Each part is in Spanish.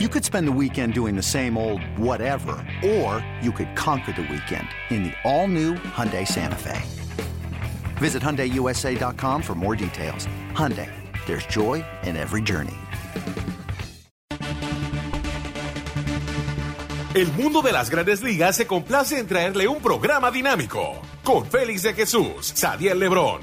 You could spend the weekend doing the same old whatever, or you could conquer the weekend in the all-new Hyundai Santa Fe. Visit HyundaiUSA.com for more details. Hyundai, there's joy in every journey. El mundo de las grandes ligas se complace en traerle un programa dinámico con Félix de Jesús, Sadiel Lebrón,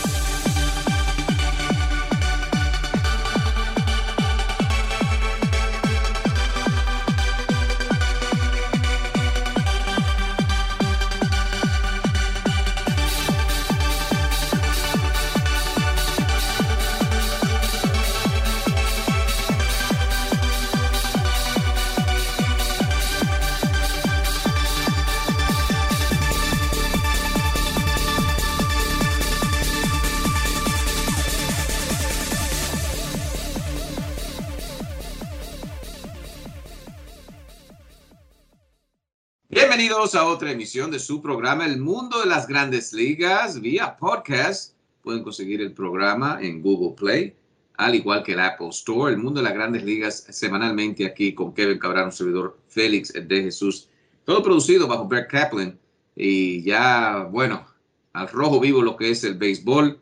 Bienvenidos a otra emisión de su programa El Mundo de las Grandes Ligas vía podcast. Pueden conseguir el programa en Google Play, al igual que el Apple Store. El Mundo de las Grandes Ligas semanalmente aquí con Kevin Cabral, un servidor Félix de Jesús. Todo producido bajo Brett Kaplan. Y ya, bueno, al rojo vivo lo que es el béisbol.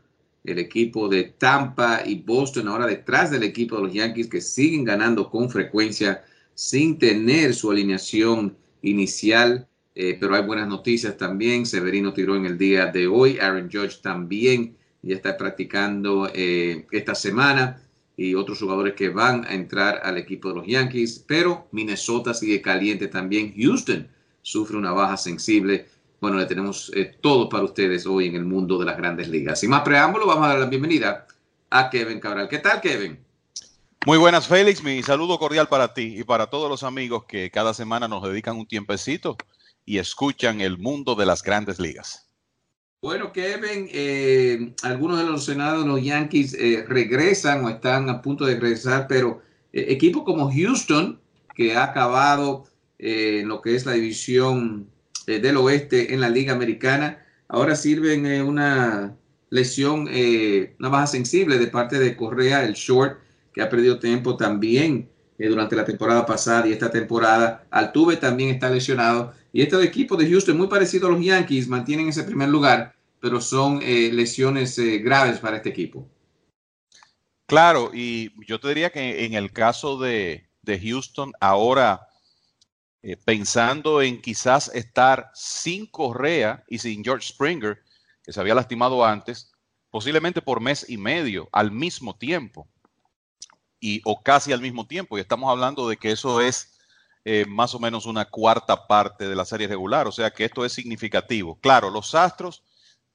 El equipo de Tampa y Boston ahora detrás del equipo de los Yankees que siguen ganando con frecuencia sin tener su alineación inicial, eh, pero hay buenas noticias también. Severino tiró en el día de hoy, Aaron Judge también ya está practicando eh, esta semana y otros jugadores que van a entrar al equipo de los Yankees, pero Minnesota sigue caliente también. Houston sufre una baja sensible. Bueno, le tenemos eh, todo para ustedes hoy en el mundo de las grandes ligas. Sin más preámbulo, vamos a dar la bienvenida a Kevin Cabral. ¿Qué tal, Kevin? Muy buenas, Félix. Mi saludo cordial para ti y para todos los amigos que cada semana nos dedican un tiempecito y escuchan el mundo de las grandes ligas. Bueno, Kevin, eh, algunos de los senados los Yankees eh, regresan o están a punto de regresar, pero eh, equipos como Houston, que ha acabado en lo que es la división del oeste en la Liga Americana, ahora sirven una lesión, una baja sensible de parte de Correa, el short, que ha perdido tiempo también durante la temporada pasada y esta temporada. Altuve también está lesionado. Y este equipo de Houston, muy parecido a los Yankees, mantienen ese primer lugar, pero son eh, lesiones eh, graves para este equipo. Claro, y yo te diría que en el caso de, de Houston, ahora eh, pensando en quizás estar sin Correa y sin George Springer, que se había lastimado antes, posiblemente por mes y medio, al mismo tiempo, y, o casi al mismo tiempo, y estamos hablando de que eso es eh, más o menos una cuarta parte de la serie regular, o sea que esto es significativo. Claro, los Astros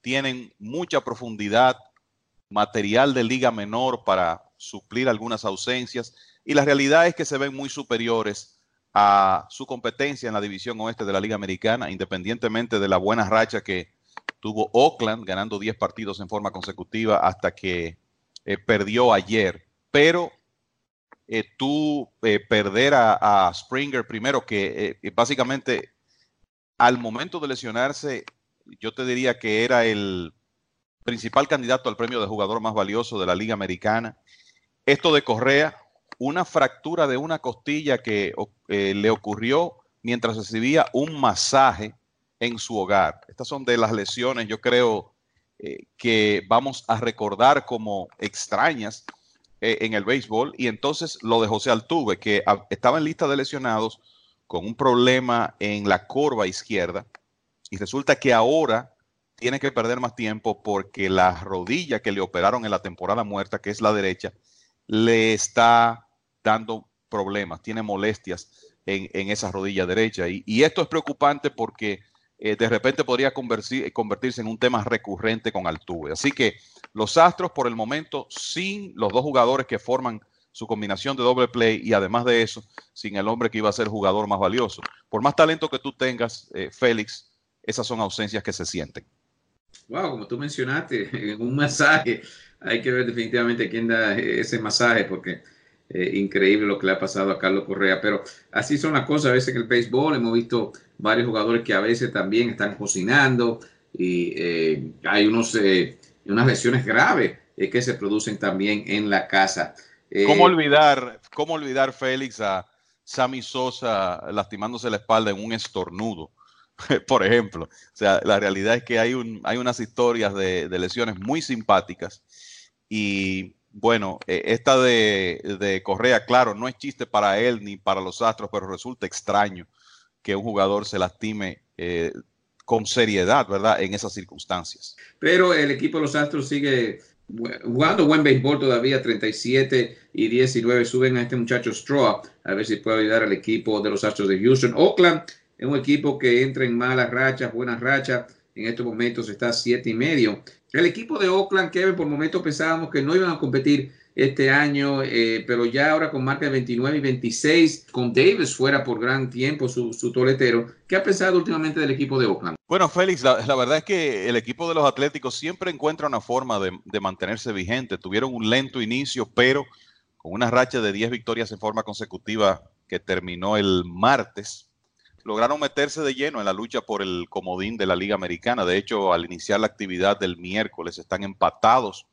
tienen mucha profundidad, material de liga menor para suplir algunas ausencias y la realidad es que se ven muy superiores a su competencia en la división oeste de la Liga Americana, independientemente de la buena racha que tuvo Oakland, ganando 10 partidos en forma consecutiva hasta que eh, perdió ayer. Pero eh, tú eh, perder a, Springer primero, que eh, básicamente al momento de lesionarse, yo te diría que era el principal candidato al premio de jugador más valioso de la Liga Americana. Esto de Correa, una fractura de una costilla que le ocurrió mientras recibía un masaje en su hogar. Estas son de las lesiones, yo creo, que vamos a recordar como extrañas eh, en el béisbol. Y entonces lo de José Altuve, que estaba en lista de lesionados con un problema en la curva izquierda. Y resulta que ahora tiene que perder más tiempo porque la rodilla que le operaron en la temporada muerta, que es la derecha, le está dando problemas, tiene molestias en, en esa rodilla derecha. Y, y, esto es preocupante porque eh, de repente podría convertirse en un tema recurrente con Altuve. Así que los Astros por el momento sin los dos jugadores que forman su combinación de doble play y además de eso, sin el hombre que iba a ser jugador más valioso. Por más talento que tú tengas, eh, Félix, esas son ausencias que se sienten. Wow, como tú mencionaste, un masaje, hay que ver definitivamente quién da ese masaje, porque eh, increíble lo que le ha pasado a Carlos Correa, pero así son las cosas a veces en el béisbol. Hemos visto varios jugadores que a veces también están cocinando y eh, hay unos, eh, unas lesiones graves que se producen también en la casa. ¿Cómo olvidar, cómo olvidar Félix a Sammy Sosa lastimándose la espalda en un estornudo? por ejemplo. O sea, la realidad es que hay, un, hay unas historias de, lesiones muy simpáticas y bueno, eh, esta de, Correa, claro, no es chiste para él ni para los Astros, pero resulta extraño que un jugador se lastime eh, con seriedad, ¿verdad? En esas circunstancias. Pero el equipo de los Astros sigue jugando buen béisbol todavía, 37 y 19 suben a este muchacho Straw, a ver si puede ayudar al equipo de los Astros de Houston. Oakland es un equipo que entra en malas rachas, buenas rachas. En estos momentos está siete y medio. El equipo de Oakland, Kevin, por momentos pensábamos que no iban a competir este año, eh, pero ya ahora con marca de 29 y 26, con Davis fuera por gran tiempo su, toletero. ¿Qué ha pensado últimamente del equipo de Oakland? Bueno, Félix, la, verdad es que el equipo de los Atléticos siempre encuentra una forma de, de mantenerse vigente. Tuvieron un lento inicio, pero con una racha de 10 victorias en forma consecutiva que terminó el martes lograron meterse de lleno en la lucha por el comodín de la Liga Americana. De hecho, al iniciar la actividad del miércoles, están empatados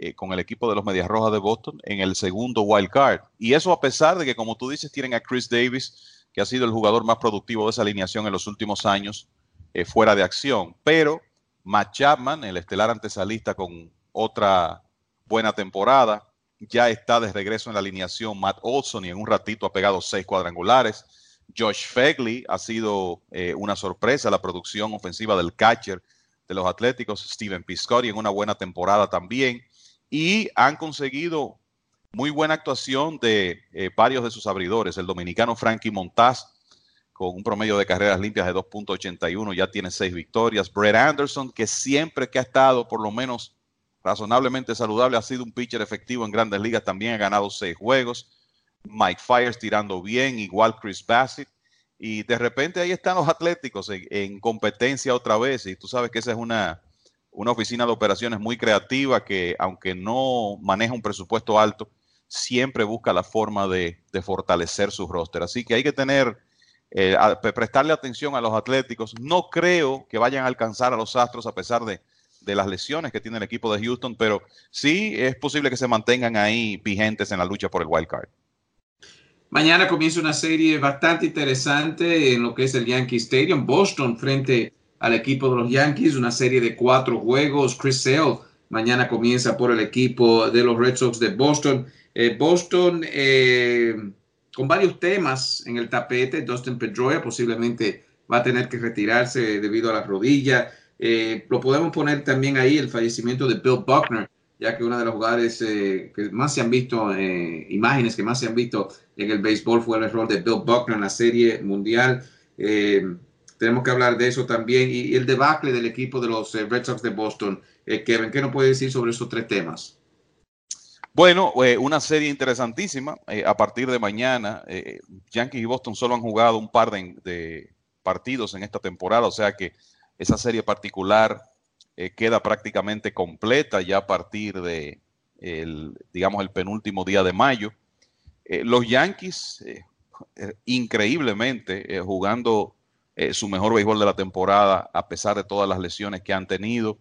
eh, con el equipo de los Medias Rojas de Boston en el segundo wild card. Y eso a pesar de que, como tú dices, tienen a Chris Davis, que ha sido el jugador más productivo de esa alineación en los últimos años, eh, fuera de acción. Pero Matt Chapman, el estelar antesalista con otra buena temporada, ya está de regreso en la alineación Matt Olson y en un ratito ha pegado seis cuadrangulares. Josh Fegley ha sido eh, una sorpresa, la producción ofensiva del catcher de los Atléticos, Steven Piscotty en una buena temporada también, y han conseguido muy buena actuación de eh, varios de sus abridores. El dominicano Frankie Montaz, con un promedio de carreras limpias de 2.81, ya tiene seis victorias. Brett Anderson, que siempre que ha estado por lo menos razonablemente saludable, ha sido un pitcher efectivo en grandes ligas, también ha ganado seis juegos. Mike Fires tirando bien, igual Chris Bassett. Y de repente ahí están los Atléticos en, competencia otra vez. Y tú sabes que esa es una, una oficina de operaciones muy creativa que, aunque no maneja un presupuesto alto, siempre busca la forma de, fortalecer su roster. Así que hay que tener, eh, prestarle atención a los Atléticos. No creo que vayan a alcanzar a los Astros a pesar de, de las lesiones que tiene el equipo de Houston, pero sí es posible que se mantengan ahí vigentes en la lucha por el wild card. Mañana comienza una serie bastante interesante en lo que es el Yankee Stadium. Boston frente al equipo de los Yankees, una serie de cuatro juegos. Chris Sale mañana comienza por el equipo de los Red Sox de Boston. Eh, Boston eh, con varios temas en el tapete. Dustin Pedroia posiblemente va a tener que retirarse debido a la rodilla. Eh, lo podemos poner también ahí el fallecimiento de Bill Buckner, ya que una de los jugadores que más se han visto, imágenes que más se han visto en el béisbol fue el error de Bill Buckner en la Serie Mundial. Eh, tenemos que hablar de eso también. Y, el debacle del equipo de los eh, Red Sox de Boston. Eh, Kevin, ¿qué nos puede decir sobre esos tres temas? Bueno, una serie interesantísima. a partir de mañana, Yankees y Boston solo han jugado un par de, partidos en esta temporada, o sea que esa serie particular queda prácticamente completa ya a partir de, digamos, el penúltimo día de mayo. Eh, los Yankees, eh, eh, increíblemente, jugando su mejor béisbol de la temporada, a pesar de todas las lesiones que han tenido,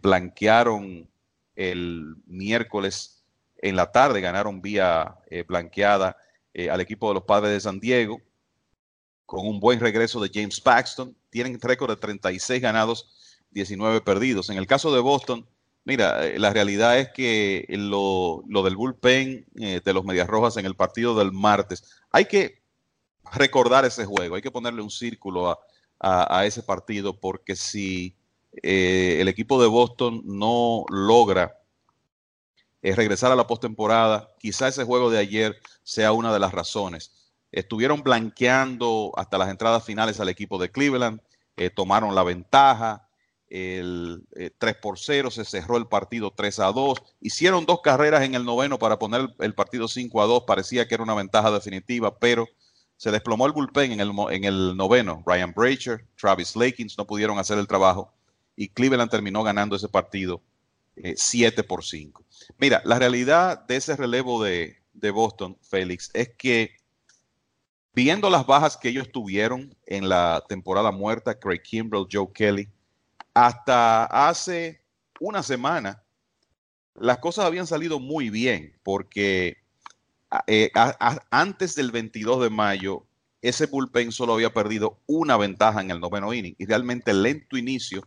blanquearon el miércoles en la tarde, ganaron vía blanqueada al equipo de los Padres de San Diego, con un buen regreso de James Paxton. Tienen récord de 36 ganados, 19 perdidos. En el caso de Boston, Mira, eh, la realidad es que lo, del bullpen eh, de los Medias Rojas en el partido del martes, hay que recordar ese juego, hay que ponerle un círculo a, ese partido, porque si eh, el equipo de Boston no logra regresar a la postemporada, quizá ese juego de ayer sea una de las razones. Estuvieron blanqueando hasta las entradas finales al equipo de Cleveland, tomaron la ventaja, el 3 eh, por 0, se cerró el partido 3 a 2, hicieron dos carreras en el noveno para poner el partido 5 a 2, parecía que era una ventaja definitiva, pero se desplomó el bullpen en el, en el noveno. Ryan Bracher, Travis Lakins no pudieron hacer el trabajo y Cleveland terminó ganando ese partido 7 eh, por 5. Mira, la realidad de ese relevo de, de Boston, Félix, es que viendo las bajas que ellos tuvieron en la temporada muerta, Craig Kimbrell, Joe Kelly, hasta hace una semana, las cosas habían salido muy bien, porque eh, antes del 22 de mayo, ese bullpen solo había perdido una ventaja en el noveno inning y realmente el lento inicio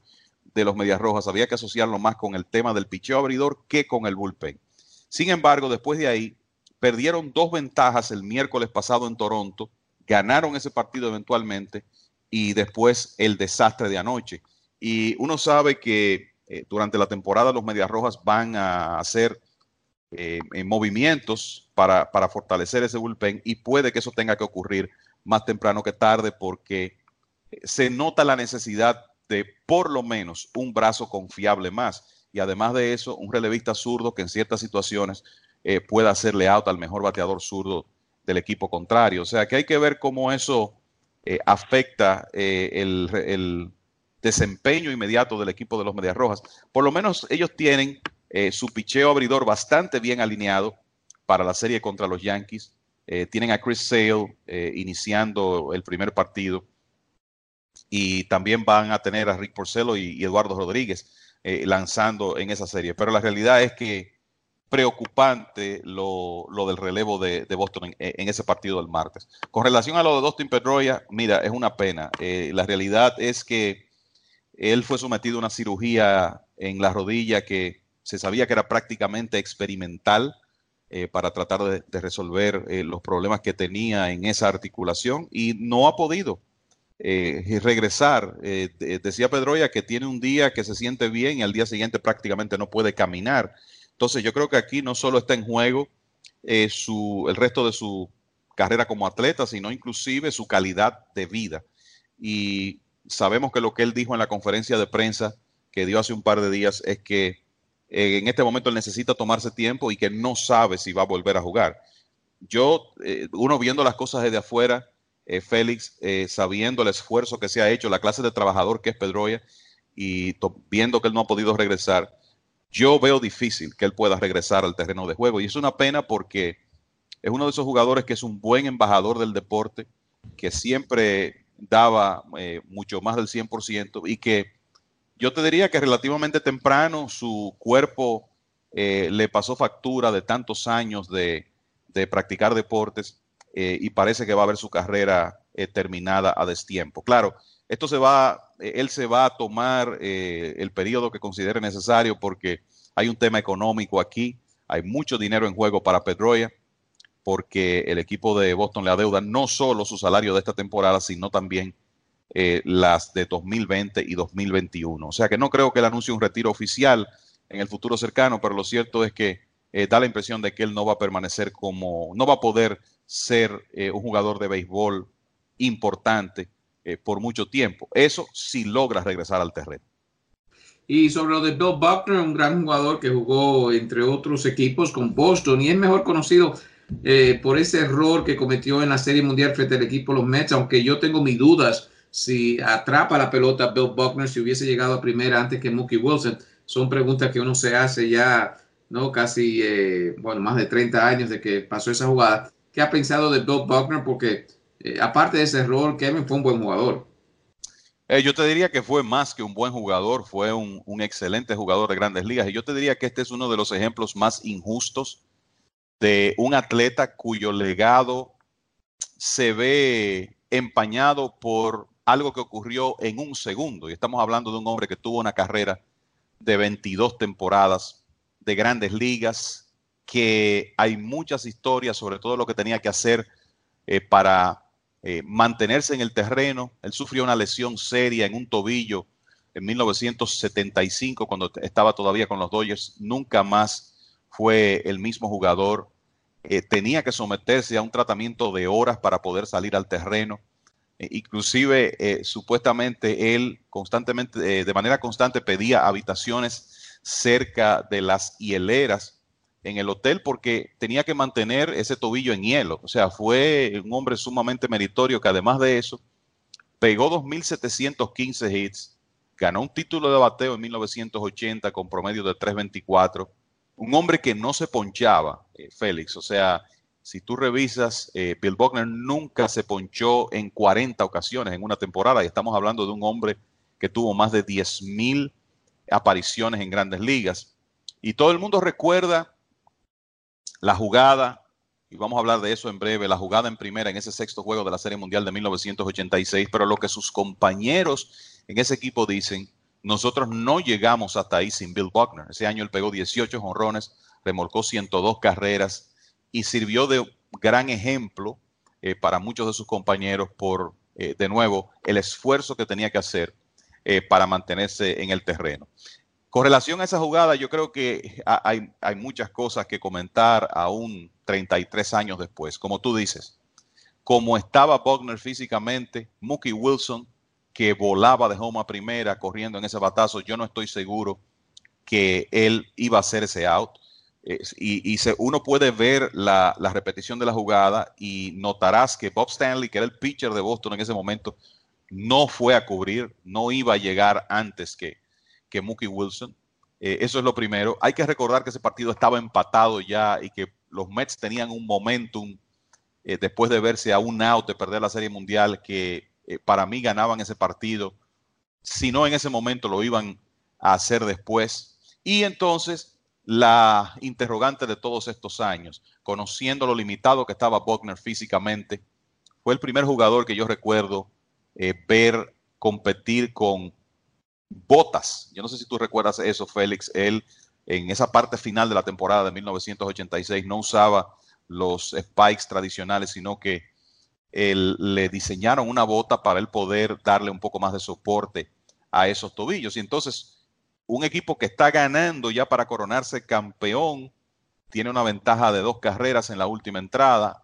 de los Medias Rojas había que asociarlo más con el tema del picheo abridor que con el bullpen. Sin embargo, después de ahí, perdieron dos ventajas el miércoles pasado en Toronto, ganaron ese partido eventualmente y después el desastre de anoche. Y uno sabe que eh, durante la temporada los Medias Rojas van a hacer eh, movimientos para, para fortalecer ese bullpen y puede que eso tenga que ocurrir más temprano que tarde porque eh, se nota la necesidad de por lo menos un brazo confiable más. Y además de eso, un relevista zurdo que en ciertas situaciones eh, pueda hacerle out al mejor bateador zurdo del equipo contrario. O sea que hay que ver cómo eso eh, afecta el, desempeño inmediato del equipo de los Medias Rojas. Por lo menos ellos tienen su picheo abridor bastante bien alineado para la serie contra los Yankees. tienen a Chris Sale iniciando el primer partido y también van a tener a Rick Porcelo y, Eduardo Rodríguez eh, lanzando en esa serie. Pero la realidad es que preocupante lo, del relevo de, Boston en, ese partido del martes. Con relación a lo de Dustin Pedroia, mira, es una pena. Eh, la realidad es que él fue sometido a una cirugía en la rodilla que se sabía que era prácticamente experimental eh, para tratar de, resolver los problemas que tenía en esa articulación y no ha podido eh, regresar. Eh, decía Pedroya que tiene un día que se siente bien y al día siguiente prácticamente no puede caminar. Entonces yo creo que aquí no solo está en juego eh, su, el resto de su carrera como atleta, sino inclusive su calidad de vida. Y sabemos que lo que él dijo en la conferencia de prensa que dio hace un par de días es que en este momento él necesita tomarse tiempo y que no sabe si va a volver a jugar. Yo, uno viendo las cosas desde afuera, eh, Félix, eh, sabiendo el esfuerzo que se ha hecho, la clase de trabajador que es Pedroya, y viendo que él no ha podido regresar, yo veo difícil que él pueda regresar al terreno de juego. Y es una pena porque es uno de esos jugadores que es un buen embajador del deporte, que siempre daba eh, mucho más del 100% y que yo te diría que relativamente temprano su cuerpo le pasó factura de tantos años de, practicar deportes eh, y parece que va a ver su carrera eh, terminada a destiempo. Claro, esto se va, eh, él se va a tomar el periodo que considere necesario porque hay un tema económico aquí, hay mucho dinero en juego para Pedroya, porque el equipo de Boston le adeuda no solo su salario de esta temporada, sino también las de 2020 y 2021. O sea que no creo que él anuncie un retiro oficial en el futuro cercano, pero lo cierto es que da la impresión de que él no va a permanecer como, no va a poder ser eh, un jugador de béisbol importante eh, por mucho tiempo. Eso si logra regresar al terreno. Y sobre lo de Bill Buckner, un gran jugador que jugó entre otros equipos con Boston y es mejor conocido eh, por ese error que cometió en la Serie Mundial frente al equipo los Mets, aunque yo tengo mis dudas si atrapa la pelota Bill Buckner si hubiese llegado a primera antes que Mookie Wilson. Son preguntas que uno se hace ya, ¿no? Casi, bueno, más de 30 años de que pasó esa jugada. ¿Qué ha pensado de Bill Buckner? Porque eh, aparte de ese error, Kevin fue un buen jugador. Eh, yo te diría que fue más que un buen jugador, fue un, excelente jugador de grandes ligas. Y yo te diría que este es uno de los ejemplos más injustos de un atleta cuyo legado se ve empañado por algo que ocurrió en un segundo. Y estamos hablando de un hombre que tuvo una carrera de 22 temporadas de grandes ligas, que hay muchas historias sobre todo lo que tenía que hacer eh, para eh, mantenerse en el terreno. Él sufrió una lesión seria en un tobillo en 1975 cuando estaba todavía con los Dodgers. Nunca más fue el mismo jugador. Eh, tenía que someterse a un tratamiento de horas para poder salir al terreno. Inclusive, supuestamente, él constantemente, de manera constante, pedía habitaciones cerca de las hieleras en el hotel porque tenía que mantener ese tobillo en hielo. O sea, fue un hombre sumamente meritorio que además de eso pegó 2.715 hits, ganó un título de bateo en 1980 con promedio de 3.24. Un hombre que no se ponchaba, eh, Félix. O sea, si tú revisas, eh, Bill Buckner nunca se ponchó en 40 ocasiones en una temporada y estamos hablando de un hombre que tuvo más de 10.000 apariciones en grandes ligas. Y todo el mundo recuerda la jugada, y vamos a hablar de eso en breve, la jugada en primera en ese sexto juego de la Serie Mundial de 1986, pero lo que sus compañeros en ese equipo dicen, nosotros no llegamos hasta ahí sin Bill Buckner. Ese año él pegó 18 jonrones, remolcó 102 carreras y sirvió de gran ejemplo eh, para muchos de sus compañeros por, eh, de nuevo, el esfuerzo que tenía que hacer eh, para mantenerse en el terreno. Con relación a esa jugada, yo creo que hay, hay muchas cosas que comentar aún 33 años después. Como tú dices, como estaba Buckner físicamente, Mookie Wilson, que volaba de home a primera corriendo en ese batazo, yo no estoy seguro que él iba a hacer ese out. Y, uno puede ver la, la, repetición de la jugada y notarás que Bob Stanley, que era el pitcher de Boston en ese momento, no fue a cubrir, no iba a llegar antes que, que Mookie Wilson. Eh, eso es lo primero. Hay que recordar que ese partido estaba empatado ya y que los Mets tenían un momentum eh, después de verse a un out de perder la Serie Mundial que eh, para mí ganaban ese partido. Si no en ese momento lo iban a hacer después. Y entonces la interrogante de todos estos años, conociendo lo limitado que estaba Buckner físicamente, fue el primer jugador que yo recuerdo ver competir con botas. Yo no sé si tú recuerdas eso, Félix. Él en esa parte final de la temporada de 1986 no usaba los spikes tradicionales, sino que él, le diseñaron una bota para él poder darle un poco más de soporte a esos tobillos. Y entonces, un equipo que está ganando ya para coronarse campeón, tiene una ventaja de dos carreras en la última entrada.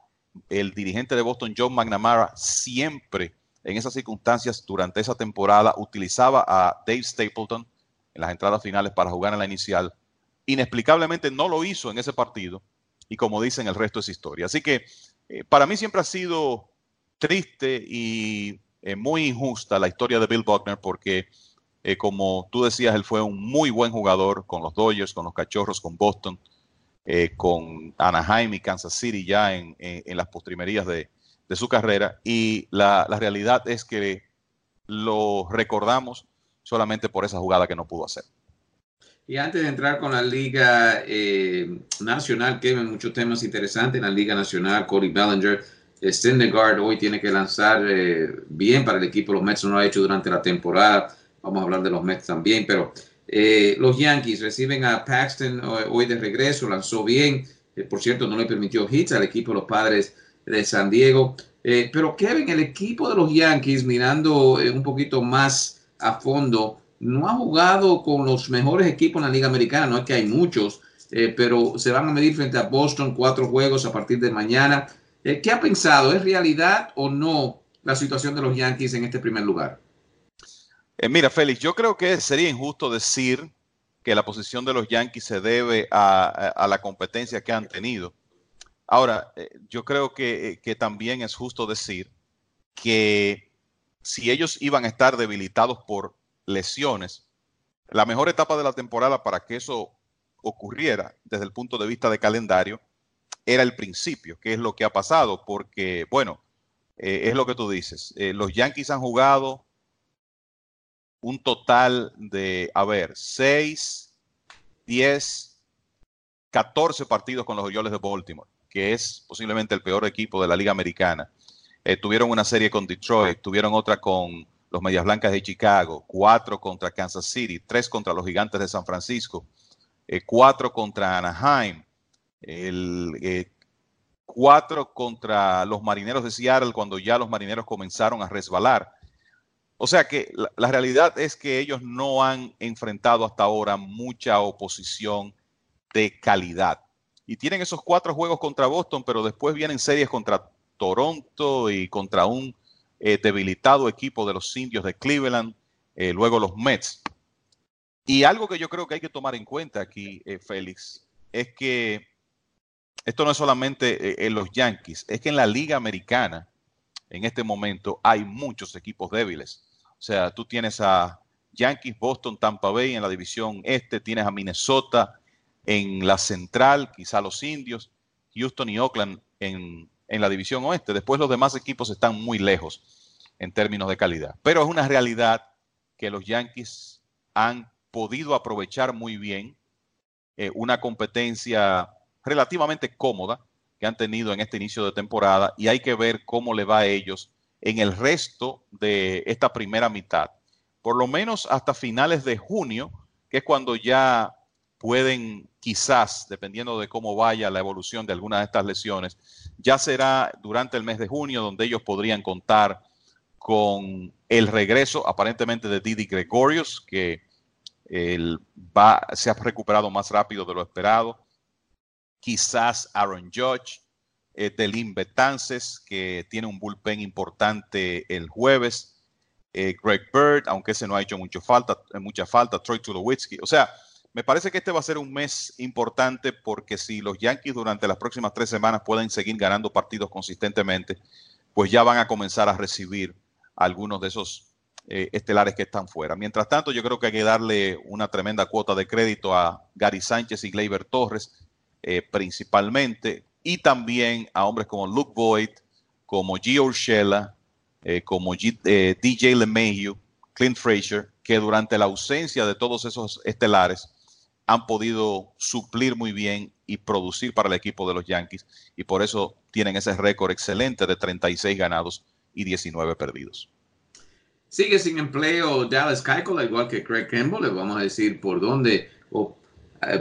El dirigente de Boston, John McNamara, siempre en esas circunstancias durante esa temporada utilizaba a Dave Stapleton en las entradas finales para jugar en la inicial. Inexplicablemente no lo hizo en ese partido y como dicen, el resto es historia. Así que eh, para mí siempre ha sido triste y eh, muy injusta la historia de Bill Buckner porque, eh, como tú decías, él fue un muy buen jugador con los Dodgers, con los Cachorros, con Boston, con Anaheim y Kansas City ya en las postrimerías de, de su carrera. Y la, realidad es que lo recordamos solamente por esa jugada que no pudo hacer. Y antes de entrar con la Liga eh, Nacional, que hay muchos temas interesantes en la Liga Nacional, Cody Bellinger, Syndergaard hoy tiene que lanzar eh, bien para el equipo, los Mets no lo ha hecho durante la temporada, vamos a hablar de los Mets también, pero eh, los Yankees reciben a Paxton hoy de regreso, lanzó bien, por cierto no le permitió hits al equipo de los Padres de San Diego. Eh, pero Kevin, el equipo de los Yankees, mirando eh, un poquito más a fondo, no ha jugado con los mejores equipos en la Liga Americana, no es que hay muchos, eh, pero se van a medir frente a Boston cuatro juegos a partir de mañana. ¿Qué ha pensado? ¿Es realidad o no la situación de los Yankees en este primer lugar? Mira, Félix, yo creo que sería injusto decir que la posición de los Yankees se debe a la competencia que han tenido. Ahora, eh, yo creo eh, que, también es justo decir que si ellos iban a estar debilitados por lesiones, la mejor etapa de la temporada para que eso ocurriera desde el punto de vista de calendario era el principio, que es lo que ha pasado, porque, bueno, eh, es lo que tú dices, los Yankees han jugado un total de, a ver, 6, 10, 14 partidos con los Orioles de Baltimore que es posiblemente el peor equipo de la Liga Americana. Eh, tuvieron una serie con Detroit, tuvieron otra con los Medias Blancas de Chicago, cuatro contra Kansas City, tres contra los Gigantes de San Francisco, eh, cuatro contra Anaheim, el, eh, cuatro contra los Marineros de Seattle cuando ya los Marineros comenzaron a resbalar. O sea que la realidad es que ellos no han enfrentado hasta ahora mucha oposición de calidad y tienen esos cuatro juegos contra Boston, pero después vienen series contra Toronto y contra un eh, debilitado equipo de los indios de Cleveland, eh, luego los Mets. Y algo que yo creo que hay que tomar en cuenta aquí, eh, Félix, es que esto no es solamente en los Yankees, es que en la Liga Americana, en este momento, hay muchos equipos débiles. O sea, tú tienes a Yankees, Boston, Tampa Bay en la división este, tienes a Minnesota, en la central, quizá los indios, Houston y Oakland en, en la división oeste. Después los demás equipos están muy lejos en términos de calidad. Pero es una realidad que los Yankees han podido aprovechar muy bien eh, una competencia relativamente cómoda que han tenido en este inicio de temporada y hay que ver cómo le va a ellos en el resto de esta primera mitad. Por lo menos hasta finales de junio, que es cuando ya pueden quizás, dependiendo de cómo vaya la evolución de algunas de estas lesiones, ya será durante el mes de junio donde ellos podrían contar con el regreso aparentemente de Didi Gregorius, que se ha recuperado más rápido de lo esperado. Quizás Aaron Judge, eh, Betances, que tiene un bullpen importante el jueves. Eh, Greg Bird, aunque ese no ha hecho mucho falta, eh, mucha falta. Troy Tulowitzki. O sea, me parece que este va a ser un mes importante porque si los Yankees durante las próximas tres semanas pueden seguir ganando partidos consistentemente, pues ya van a comenzar a recibir algunos de esos eh, estelares que están fuera. Mientras tanto, yo creo que hay que darle una tremenda cuota de crédito a Gary Sánchez y Gleyber Torres, principalmente, y también a hombres como Luke Boyd, como Gio Urshela, eh, como DJ LeMahieu, Clint Frazier, que durante la ausencia de todos esos estelares han podido suplir muy bien y producir para el equipo de los Yankees, y por eso tienen ese récord excelente de 36 ganados y 19 perdidos. Sigue sin empleo Dallas Keuchel, al igual que Craig Campbell. Les vamos a decir por dónde o eh,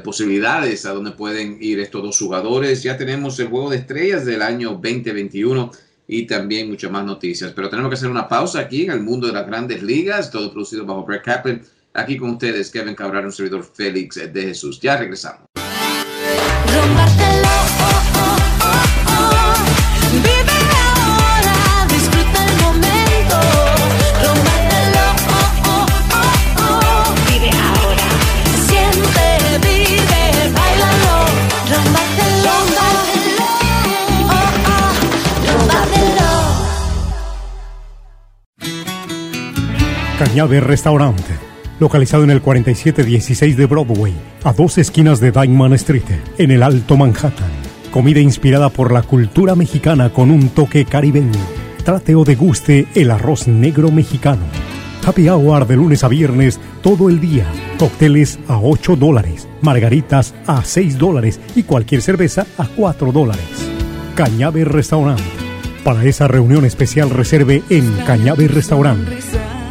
posibilidades a dónde pueden ir estos dos jugadores. Ya tenemos el juego de estrellas del año 2021 y también muchas más noticias. Pero tenemos que hacer una pausa aquí en el mundo de las grandes ligas, todo producido bajo Brett Kaplan. Aquí con ustedes, Kevin Cabral, un servidor Félix de Jesús. Ya regresamos. Cañabe Restaurante, localizado en el 4716 de Broadway, a dos esquinas de Diamond Street, en el Alto Manhattan. Comida inspirada por la cultura mexicana con un toque caribeño. Trate o deguste el arroz negro mexicano. Happy Hour de lunes a viernes todo el día. Cócteles a 8 dólares, margaritas a 6 dólares y cualquier cerveza a 4 dólares. Cañabe Restaurant. Para esa reunión especial reserve en Cañabe Restaurant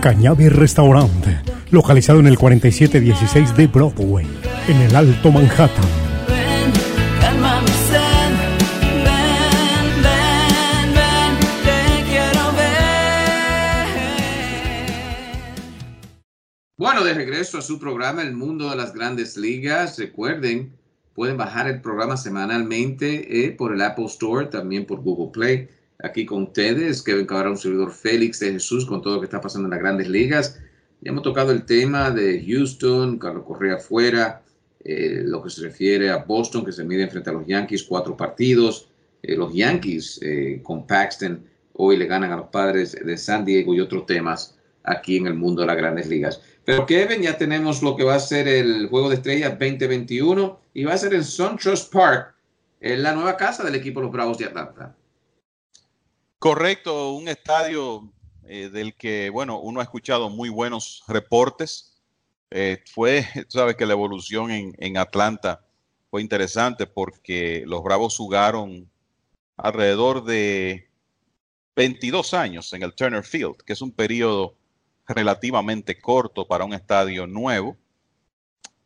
Cañabe Restaurante, localizado en el 4716 de Broadway, en el Alto Manhattan. Bueno, de regreso a su programa El Mundo de las Grandes Ligas. Recuerden, pueden bajar el programa semanalmente eh, por el Apple Store, también por Google Play aquí con ustedes. Kevin Cabral, un servidor Félix de Jesús con todo lo que está pasando en las grandes ligas. Ya hemos tocado el tema de Houston, Carlos Correa fuera, eh, lo que se refiere a Boston, que se mide frente a los Yankees, cuatro partidos. Eh, los Yankees eh, con Paxton hoy le ganan a los padres de San Diego y otros temas aquí en el mundo de las grandes ligas. Pero Kevin, ya tenemos lo que va a ser el Juego de Estrellas 2021 y va a ser en SunTrust Park, en la nueva casa del equipo de los Bravos de Atlanta. Correcto, un estadio eh, del que, bueno, uno ha escuchado muy buenos reportes. Eh, fue, sabes que la evolución en, en, Atlanta fue interesante porque los Bravos jugaron alrededor de 22 años en el Turner Field, que es un periodo relativamente corto para un estadio nuevo.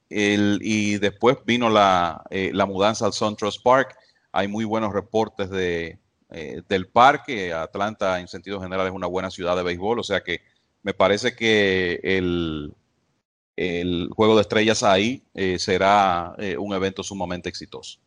El, y después vino la, eh, la mudanza al SunTrust Park. Hay muy buenos reportes de, eh, del parque. Atlanta, en sentido general, es una buena ciudad de béisbol, o sea que me parece que el, el juego de estrellas ahí eh, será eh, un evento sumamente exitoso.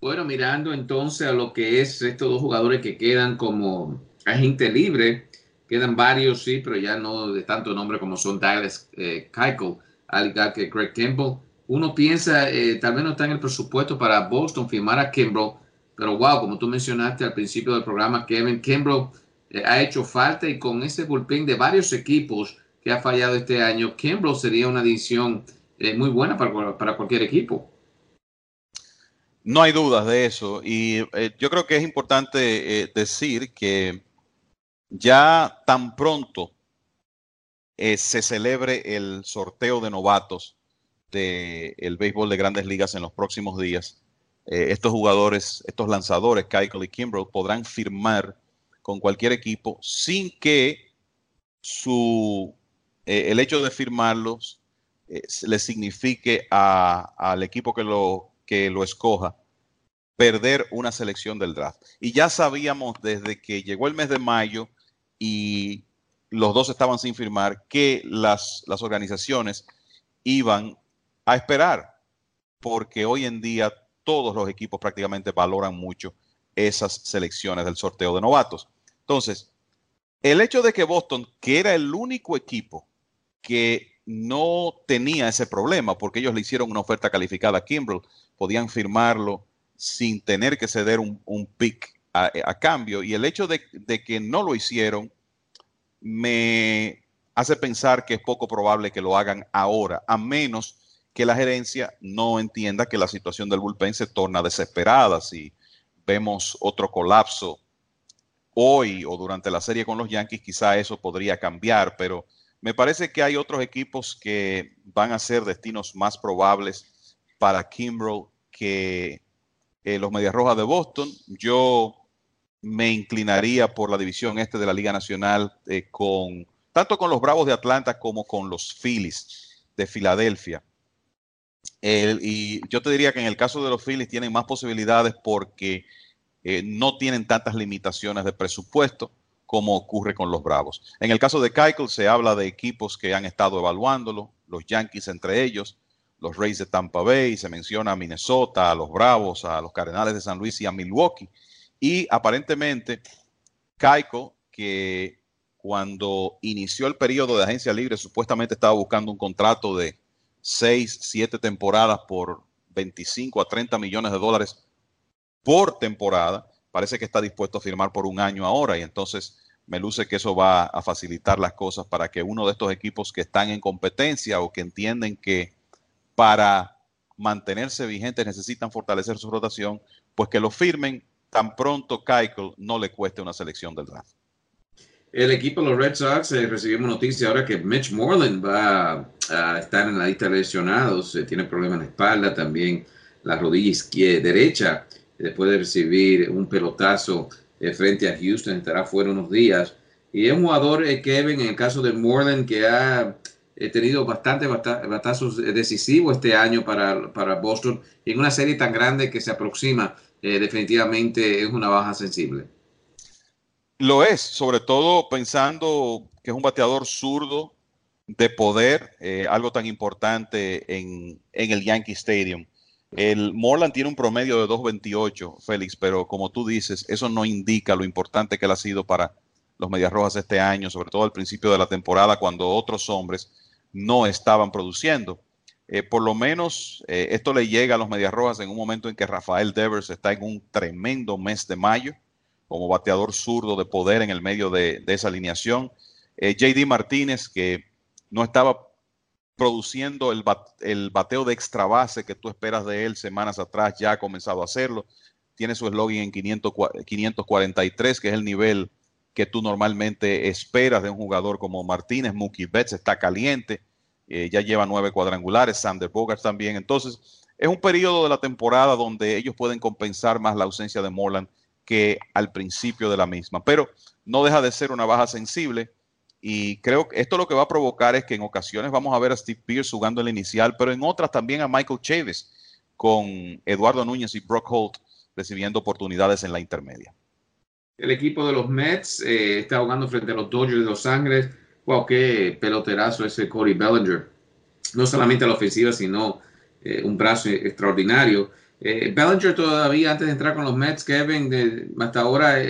Bueno, mirando entonces a lo que es estos dos jugadores que quedan como agente libre, quedan varios, sí, pero ya no de tanto nombre como son Dallas eh, Keuchel, al que Greg Kimball. Uno piensa, tal vez no está en el presupuesto para Boston firmar a Kimball, pero wow, como tú mencionaste al principio del programa, Kevin Kimbrough eh, ha hecho falta y con ese bullpen de varios equipos que ha fallado este año, Kimbrough sería una adición eh, muy buena para, para cualquier equipo. No hay dudas de eso. Y eh, yo creo que es importante eh, decir que ya tan pronto se celebre el sorteo de novatos del béisbol de grandes ligas en los próximos días, estos jugadores, estos lanzadores, Keuchel y Kimbrell, podrán firmar con cualquier equipo sin que su, el hecho de firmarlos le signifique al equipo que lo, que lo escoja perder una selección del draft. Y ya sabíamos desde que llegó el mes de mayo y los dos estaban sin firmar que las, las organizaciones iban a esperar, porque hoy en día todos los equipos prácticamente valoran mucho esas selecciones del sorteo de novatos. Entonces, el hecho de que Boston, que era el único equipo que no tenía ese problema, porque ellos le hicieron una oferta calificada a Kimbrell, podían firmarlo sin tener que ceder un, pick a, cambio. Y el hecho de, que no lo hicieron me hace pensar que es poco probable que lo hagan ahora, a menos que la gerencia no entienda que la situación del bullpen se torna desesperada. Si vemos otro colapso hoy o durante la serie con los Yankees, quizá eso podría cambiar, pero me parece que hay otros equipos que van a ser destinos más probables para Kimbrough que eh, los Medias Rojas de Boston. Yo me inclinaría por la división este de la Liga Nacional eh, con tanto con los Bravos de Atlanta como con los Phillies de Filadelfia. Y yo te diría que en el caso de los Phillies tienen más posibilidades porque eh, no tienen tantas limitaciones de presupuesto como ocurre con los Bravos. En el caso de Keuchel se habla de equipos que han estado evaluándolo, los Yankees entre ellos, los Rays de Tampa Bay, se menciona a Minnesota, a los Bravos, a los Cardenales de San Luis y a Milwaukee. Y aparentemente, Caico, que cuando inició el periodo de agencia libre, supuestamente estaba buscando un contrato de 6, 7 temporadas por 25 a 30 millones de dólares por temporada. Parece que está dispuesto a firmar por un año ahora y entonces me luce que eso va a facilitar las cosas para que uno de estos equipos que están en competencia o que entienden que para mantenerse vigentes necesitan fortalecer su rotación, pues que lo firmen tan pronto Keuchel no le cueste una selección del draft. El equipo de los Red Sox eh, recibimos noticia ahora que Mitch Moreland va a estar en la lista de lesionados, eh, tiene problemas en la espalda, también la rodilla izquierda, derecha, después de recibir un pelotazo eh, frente a Houston, estará fuera unos días. Y es un jugador, Kevin, en el caso de Moreland, que ha tenido bastante batazos decisivos este año para, para, Boston en una serie tan grande que se aproxima, eh, definitivamente es una baja sensible. Lo es, sobre todo pensando que es un bateador zurdo de poder, eh, algo tan importante en, en, el Yankee Stadium. El Morland tiene un promedio de 2.28, Félix, pero como tú dices, eso no indica lo importante que él ha sido para los Medias Rojas este año, sobre todo al principio de la temporada, cuando otros hombres no estaban produciendo. Eh, por lo menos eh, esto le llega a los Medias Rojas en un momento en que Rafael Devers está en un tremendo mes de mayo como bateador zurdo de poder en el medio de, esa alineación. Eh, JD Martínez, que no estaba produciendo el, bateo de extra base que tú esperas de él semanas atrás, ya ha comenzado a hacerlo. Tiene su eslogan en 543, que es el nivel que tú normalmente esperas de un jugador como Martínez. Mookie Betts está caliente, eh, ya lleva nueve cuadrangulares, Sander Bogart también. Entonces, es un periodo de la temporada donde ellos pueden compensar más la ausencia de Morland que al principio de la misma. Pero no deja de ser una baja sensible. Y creo que esto lo que va a provocar es que en ocasiones vamos a ver a Steve Pierce jugando en la inicial, pero en otras también a Michael Chaves con Eduardo Núñez y Brock Holt recibiendo oportunidades en la intermedia. El equipo de los Mets eh, está jugando frente a los Dodgers de Los Ángeles. Wow, qué peloterazo ese Cody Bellinger. No solamente a la ofensiva, sino eh, un brazo extraordinario. Eh, Bellinger todavía, antes de entrar con los Mets, Kevin, hasta ahora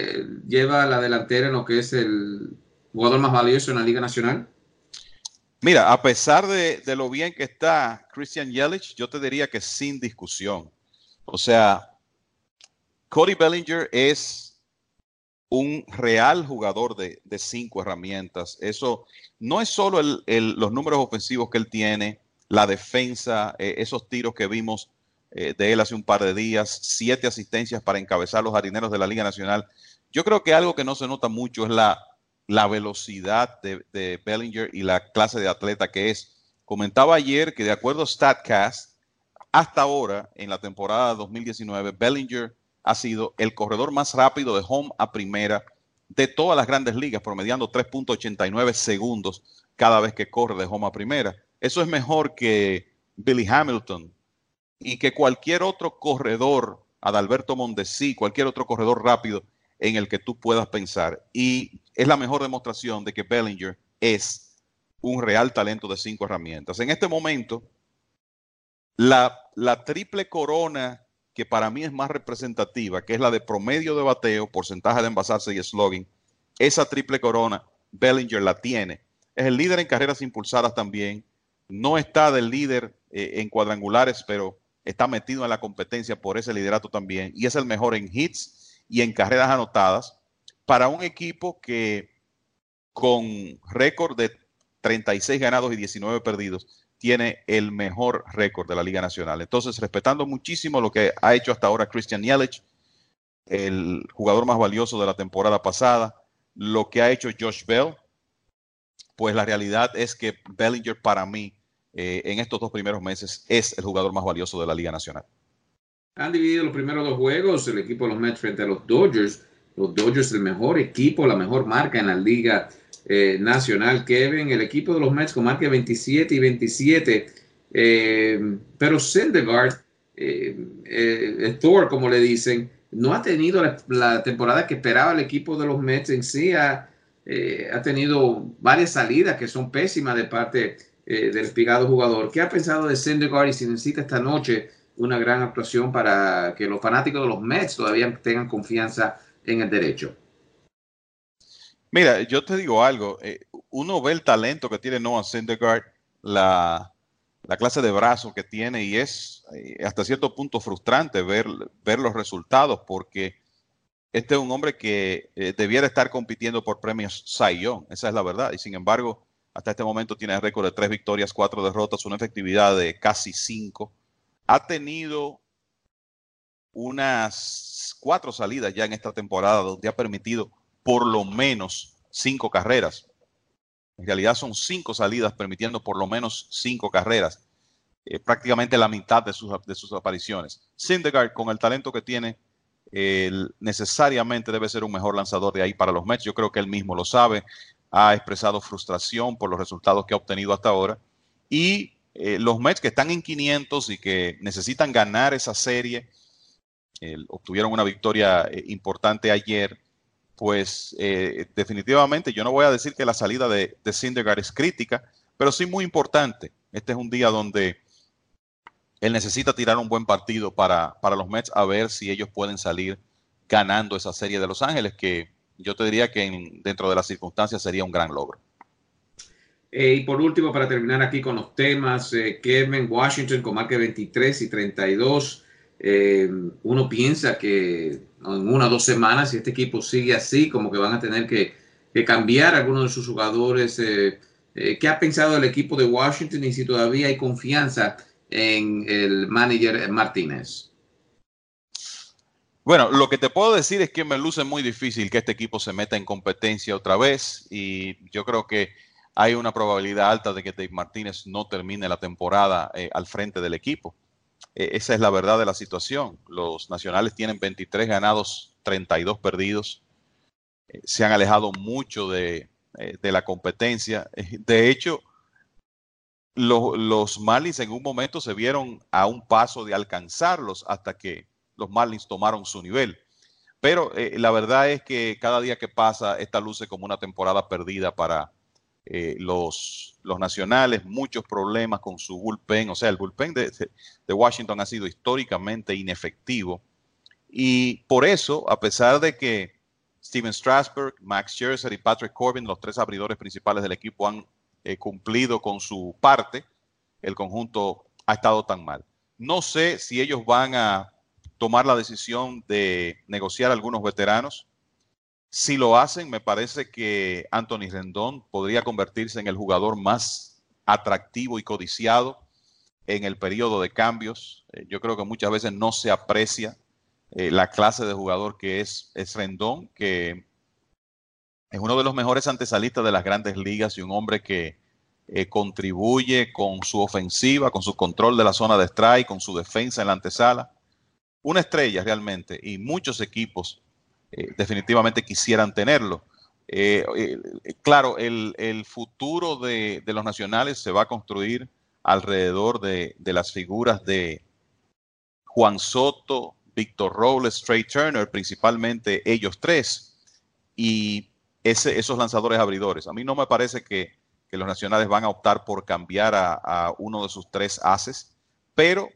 lleva la delantera en lo que es el jugador más valioso en la Liga Nacional. Mira, a pesar de, de lo bien que está Christian Yelich, yo te diría que sin discusión. O sea, Cody Bellinger es un real jugador de, cinco herramientas. Eso no es solo los números ofensivos que él tiene, la defensa, eh, esos tiros que vimos eh, de él hace un par de días, siete asistencias para encabezar los jardines de la Liga Nacional. Yo creo que algo que no se nota mucho es la, la velocidad de, de, Bellinger y la clase de atleta que es. Comentaba ayer que de acuerdo a StatCast, hasta ahora en la temporada 2019, Bellinger ha sido el corredor más rápido de home a primera de todas las grandes ligas, promediando 3.89 segundos cada vez que corre de home a primera. Eso es mejor que Billy Hamilton y que cualquier otro corredor, Adalberto Mondesi, cualquier otro corredor rápido en el que tú puedas pensar. Y es la mejor demostración de que Bellinger es un real talento de cinco herramientas. En este momento, la, triple corona que para mí es más representativa, que es la de promedio de bateo, porcentaje de envasarse y slugging, esa triple corona, Bellinger la tiene. Es el líder en carreras impulsadas también. No está del líder eh, en cuadrangulares, pero está metido en la competencia por ese liderato también. Y es el mejor en hits y en carreras anotadas para un equipo que con récord de 36 ganados y 19 perdidos tiene el mejor récord de la Liga Nacional. Entonces, respetando muchísimo lo que ha hecho hasta ahora Christian Yelich, el jugador más valioso de la temporada pasada, lo que ha hecho Josh Bell, pues la realidad es que Bellinger para mí eh, en estos dos primeros meses es el jugador más valioso de la Liga Nacional. Han dividido los primeros dos juegos el equipo de los Mets frente a los Dodgers. Los Dodgers el mejor equipo, la mejor marca en la Liga eh, nacional, Kevin, el equipo de los Mets con marca 27 y 27, eh, pero Syndergaard, eh, Thor, como le dicen, no ha tenido la, temporada que esperaba el equipo de los Mets en sí, ha, ha tenido varias salidas que son pésimas de parte del espigado jugador. ¿Qué ha pensado de Syndergaard y si necesita esta noche una gran actuación para que los fanáticos de los Mets todavía tengan confianza en el derecho? Mira, yo te digo algo. Eh, uno ve el talento que tiene Noah Syndergaard, la, clase de brazo que tiene y es eh, hasta cierto punto frustrante ver, ver los resultados porque este es un hombre que eh, debiera estar compitiendo por premios Young, esa es la verdad. Y sin embargo, hasta este momento tiene el récord de tres victorias, cuatro derrotas, una efectividad de casi cinco. Ha tenido unas cuatro salidas ya en esta temporada donde ha permitido por lo menos cinco carreras. En realidad son cinco salidas permitiendo por lo menos cinco carreras. Eh, prácticamente la mitad de sus, apariciones. Syndergaard, con el talento que tiene, necesariamente debe ser un mejor lanzador de ahí para los Mets. Yo creo que él mismo lo sabe. Ha expresado frustración por los resultados que ha obtenido hasta ahora. Y eh, los Mets que están en 500 y que necesitan ganar esa serie, obtuvieron una victoria eh, importante ayer pues eh, definitivamente yo no voy a decir que la salida de, de Syndergaard es crítica, pero sí muy importante. Este es un día donde él necesita tirar un buen partido para, los Mets a ver si ellos pueden salir ganando esa serie de Los Ángeles, que yo te diría que dentro de las circunstancias sería un gran logro. Eh, y por último, para terminar aquí con los temas, eh, Kevin Washington con marca 23 y 32. uno piensa que en una o dos semanas, si este equipo sigue así, como que van a tener que, cambiar algunos de sus jugadores. Eh, eh, ¿Qué ha pensado el equipo de Washington y si todavía hay confianza en el manager Martínez? Bueno, lo que te puedo decir es que me luce muy difícil que este equipo se meta en competencia otra vez y yo creo que hay una probabilidad alta de que Dave Martínez no termine la temporada eh, al frente del equipo. Eh, esa es la verdad de la situación. Los nacionales tienen 23 ganados, 32 perdidos. Eh, se han alejado mucho de, eh, la competencia. De hecho, los Marlins en un momento se vieron a un paso de alcanzarlos hasta que los Marlins tomaron su nivel. Pero la verdad es que cada día que pasa, esta luce como una temporada perdida para, eh, los, los nacionales, muchos problemas con su bullpen, o sea, el bullpen de, de, Washington ha sido históricamente inefectivo. Y por eso, a pesar de que Steven Strasberg, Max Scherzer y Patrick Corbin, los tres abridores principales del equipo, han eh, cumplido con su parte, el conjunto ha estado tan mal. No sé si ellos van a tomar la decisión de negociar algunos veteranos si lo hacen, me parece que Anthony Rendón podría convertirse en el jugador más atractivo y codiciado en el periodo de cambios. Eh, yo creo que muchas veces no se aprecia eh, la clase de jugador que es, es Rendón, que es uno de los mejores antesalistas de las grandes ligas y un hombre que eh, contribuye con su ofensiva, con su control de la zona de strike, con su defensa en la antesala. Una estrella realmente y muchos equipos definitivamente quisieran tenerlo. claro, el, futuro de, de los nacionales se va a construir alrededor de, las figuras de Juan Soto, Víctor Robles, Trey Turner, principalmente ellos tres, y ese, esos lanzadores abridores. A mí no me parece que, los nacionales van a optar por cambiar a, uno de sus tres haces, pero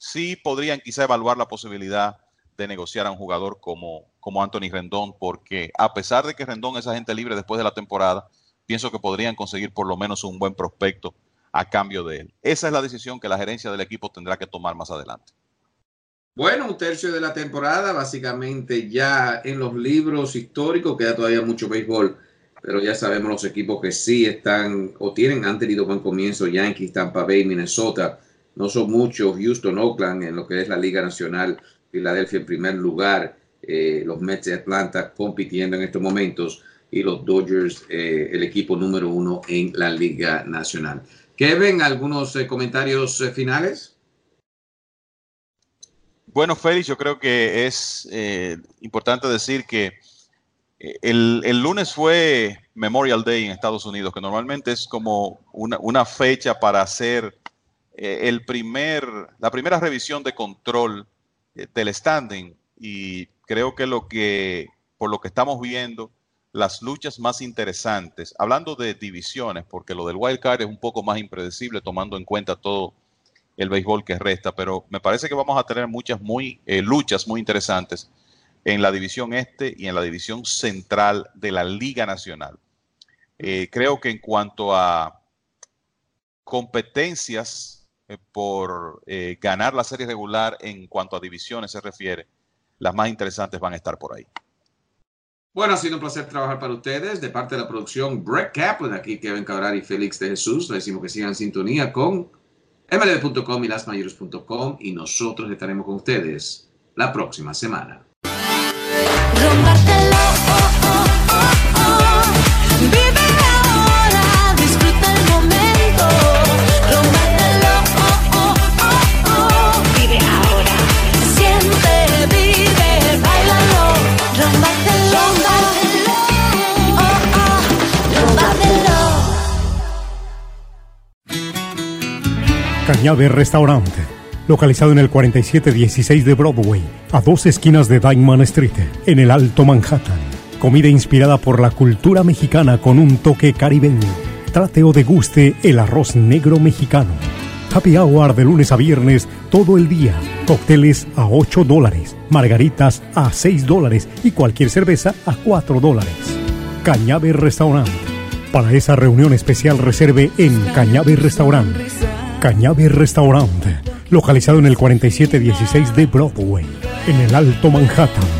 sí podrían quizá evaluar la posibilidad de negociar a un jugador como, como Anthony Rendón, porque a pesar de que Rendón es agente libre después de la temporada, pienso que podrían conseguir por lo menos un buen prospecto a cambio de él. Esa es la decisión que la gerencia del equipo tendrá que tomar más adelante. Bueno, un tercio de la temporada, básicamente ya en los libros históricos, queda todavía mucho béisbol, pero ya sabemos los equipos que sí están o tienen, han tenido buen comienzo, Yankees, Tampa Bay, Minnesota, no son muchos, Houston, Oakland en lo que es la Liga Nacional, Filadelfia en primer lugar, eh, los Mets de Atlanta compitiendo en estos momentos y los Dodgers, eh, el equipo número uno en la Liga Nacional. Kevin, ¿algunos eh, comentarios eh, finales? Bueno, Félix, yo creo que es importante decir que el, lunes fue Memorial Day en Estados Unidos, que normalmente es como una, fecha para hacer el primer, la primera revisión de control del standing. Y creo que lo que, por lo que estamos viendo, las luchas más interesantes, hablando de divisiones, porque lo del wild card es un poco más impredecible tomando en cuenta todo el béisbol que resta, pero me parece que vamos a tener muchas muy eh, luchas muy interesantes en la división este y en la división central de la Liga Nacional. Eh, creo que en cuanto a competencias eh, por ganar la serie regular en cuanto a divisiones se refiere, las más interesantes van a estar por ahí. Bueno, ha sido un placer trabajar para ustedes. De parte de la producción Brett Kaplan, aquí Kevin Cabral y Félix de Jesús, le decimos que sigan en sintonía con mlb.com y lasmayores.com y nosotros estaremos con ustedes la próxima semana. Cañabe Restaurante, localizado en el 4716 de Broadway, a dos esquinas de Diamond Street, en el Alto Manhattan. Comida inspirada por la cultura mexicana con un toque caribeño. Trate o deguste el arroz negro mexicano. Happy Hour de lunes a viernes todo el día. Cócteles a 8 dólares, margaritas a 6 dólares y cualquier cerveza a 4 dólares. Cañabe Restaurant. Para esa reunión especial reserve en Cañabe Restaurant Cañabe Restaurante, localizado en el 4716 de Broadway, en el Alto Manhattan.